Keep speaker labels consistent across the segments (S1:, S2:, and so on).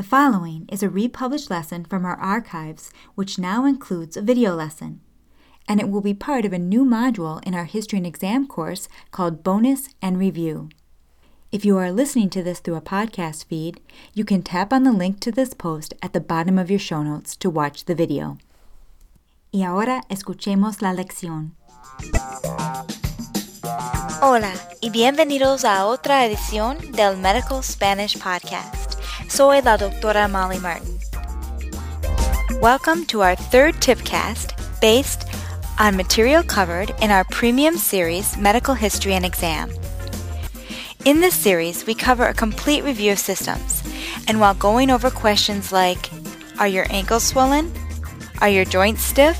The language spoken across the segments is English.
S1: The following is a republished lesson from our archives, which now includes a video lesson, and it will be part of a new module in our History and Exam course called Bonus and Review. If you are listening to this through a podcast feed, you can tap on the link to this post at the bottom of your show notes to watch the video. Y ahora escuchemos la lección.
S2: Hola y bienvenidos a otra edición del Medical Spanish Podcast. Soy la doctora Molly Martin. Welcome to our third tipcast based on material covered in our premium series Medical History and Exam. In this series, we cover a complete review of systems, and while going over questions like Are your ankles swollen? Are your joints stiff?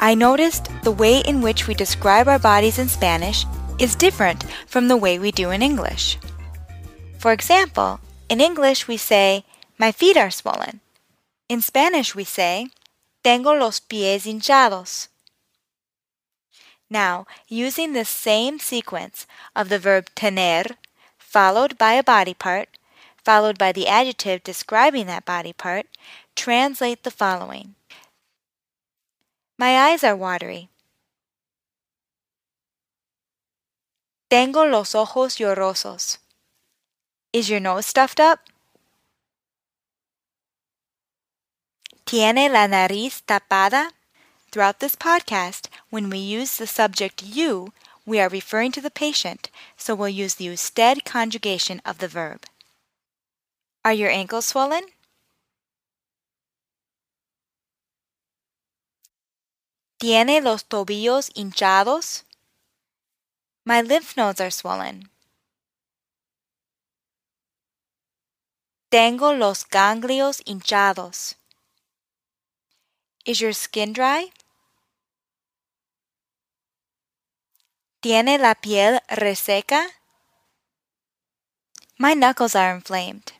S2: I noticed the way in which we describe our bodies in Spanish is different from the way we do in English. For example, in English, we say, My feet are swollen. In Spanish, we say, Tengo los pies hinchados. Now, using the same sequence of the verb tener, followed by a body part, followed by the adjective describing that body part, translate the following My eyes are watery. Tengo los ojos llorosos. Is your nose stuffed up? ¿Tiene la nariz tapada? Throughout this podcast, when we use the subject you, we are referring to the patient, so we'll use the usted conjugation of the verb. Are your ankles swollen? ¿Tiene los tobillos hinchados? My lymph nodes are swollen. Tengo los ganglios hinchados. Is your skin dry? ¿Tiene la piel reseca? My knuckles are inflamed.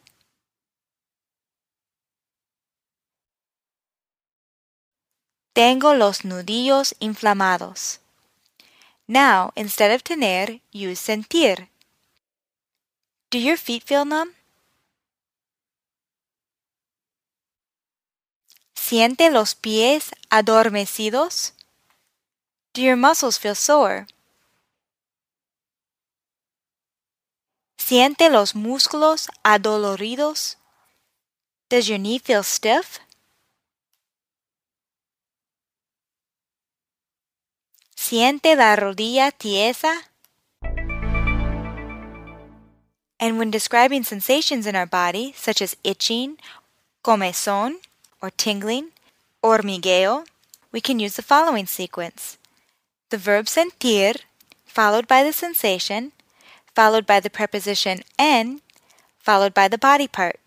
S2: Tengo los nudillos inflamados. Now, instead of tener, use sentir. Do your feet feel numb? ¿Siente los pies adormecidos? Do your muscles feel sore? ¿Siente los músculos adoloridos? Does your knee feel stiff? ¿Siente la rodilla tiesa? And when describing sensations in our body, such as itching, comezón, or tingling, hormigueo, we can use the following sequence. The verb sentir, followed by the sensation, followed by the preposition en, followed by the body part.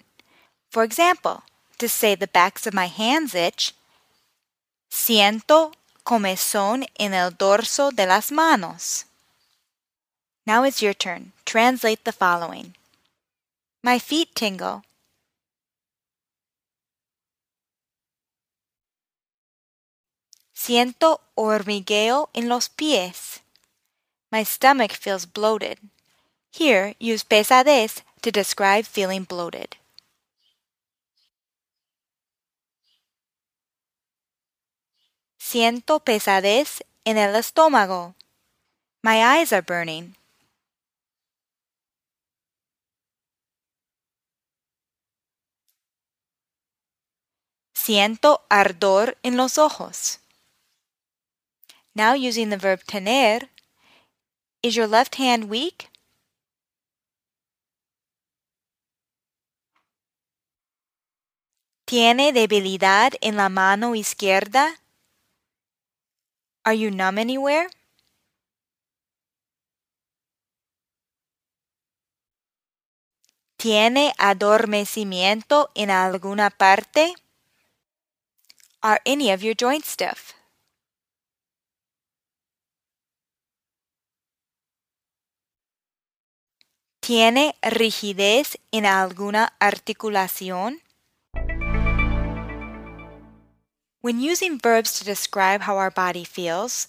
S2: For example, to say the backs of my hands itch, siento comezón en el dorso de las manos. Now it's your turn. Translate the following. My feet tingle. Siento hormigueo en los pies. My stomach feels bloated. Here, use pesadez to describe feeling bloated. Siento pesadez en el estómago. My eyes are burning. Siento ardor en los ojos. Now using the verb tener, is your left hand weak? ¿Tiene debilidad en la mano izquierda? Are you numb anywhere? ¿Tiene adormecimiento en alguna parte? Are any of your joints stiff? ¿Tiene rigidez en alguna articulación? When using verbs to describe how our body feels,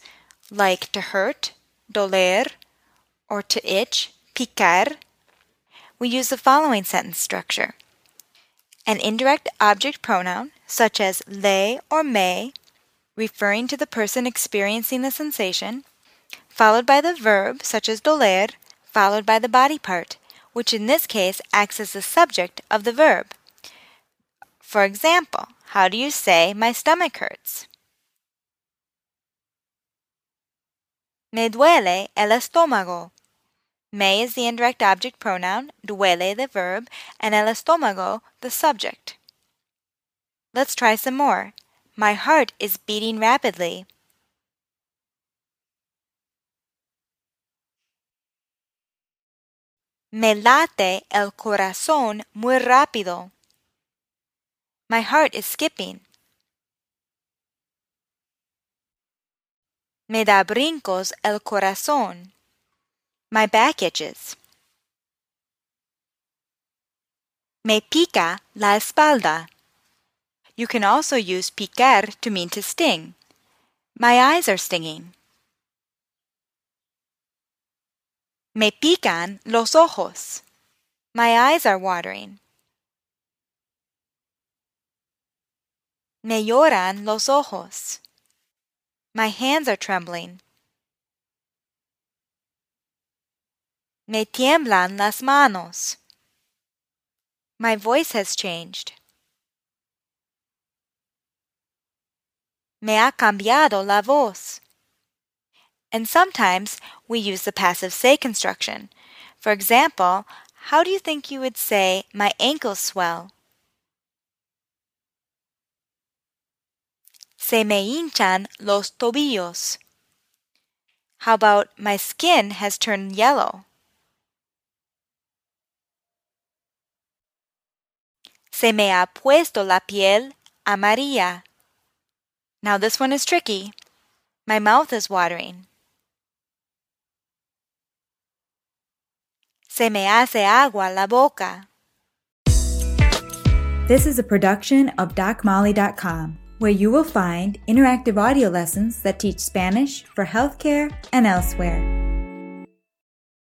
S2: like to hurt, doler, or to itch, picar, we use the following sentence structure. An indirect object pronoun, such as le or me, referring to the person experiencing the sensation, followed by the verb, such as doler, followed by the body part, which in this case acts as the subject of the verb. For example, how do you say my stomach hurts? Me duele el estómago. Me is the indirect object pronoun, duele the verb, and el estómago the subject. Let's try some more. My heart is beating rapidly. Me late el corazón muy rápido. My heart is skipping. Me da brincos el corazón. My back itches. Me pica la espalda. You can also use picar to mean to sting. My eyes are stinging. Me pican los ojos. My eyes are watering. Me lloran los ojos. My hands are trembling. Me tiemblan las manos. My voice has changed. Me ha cambiado la voz. And sometimes we use the passive se construction. For example, how do you think you would say, My ankles swell? Se me hinchan los tobillos. How about my skin has turned yellow? Se me ha puesto la piel amarilla. Now this one is tricky. My mouth is watering. Se me hace agua la boca.
S1: This is a production of DocMolly.com, where you will find interactive audio lessons that teach Spanish for healthcare and elsewhere.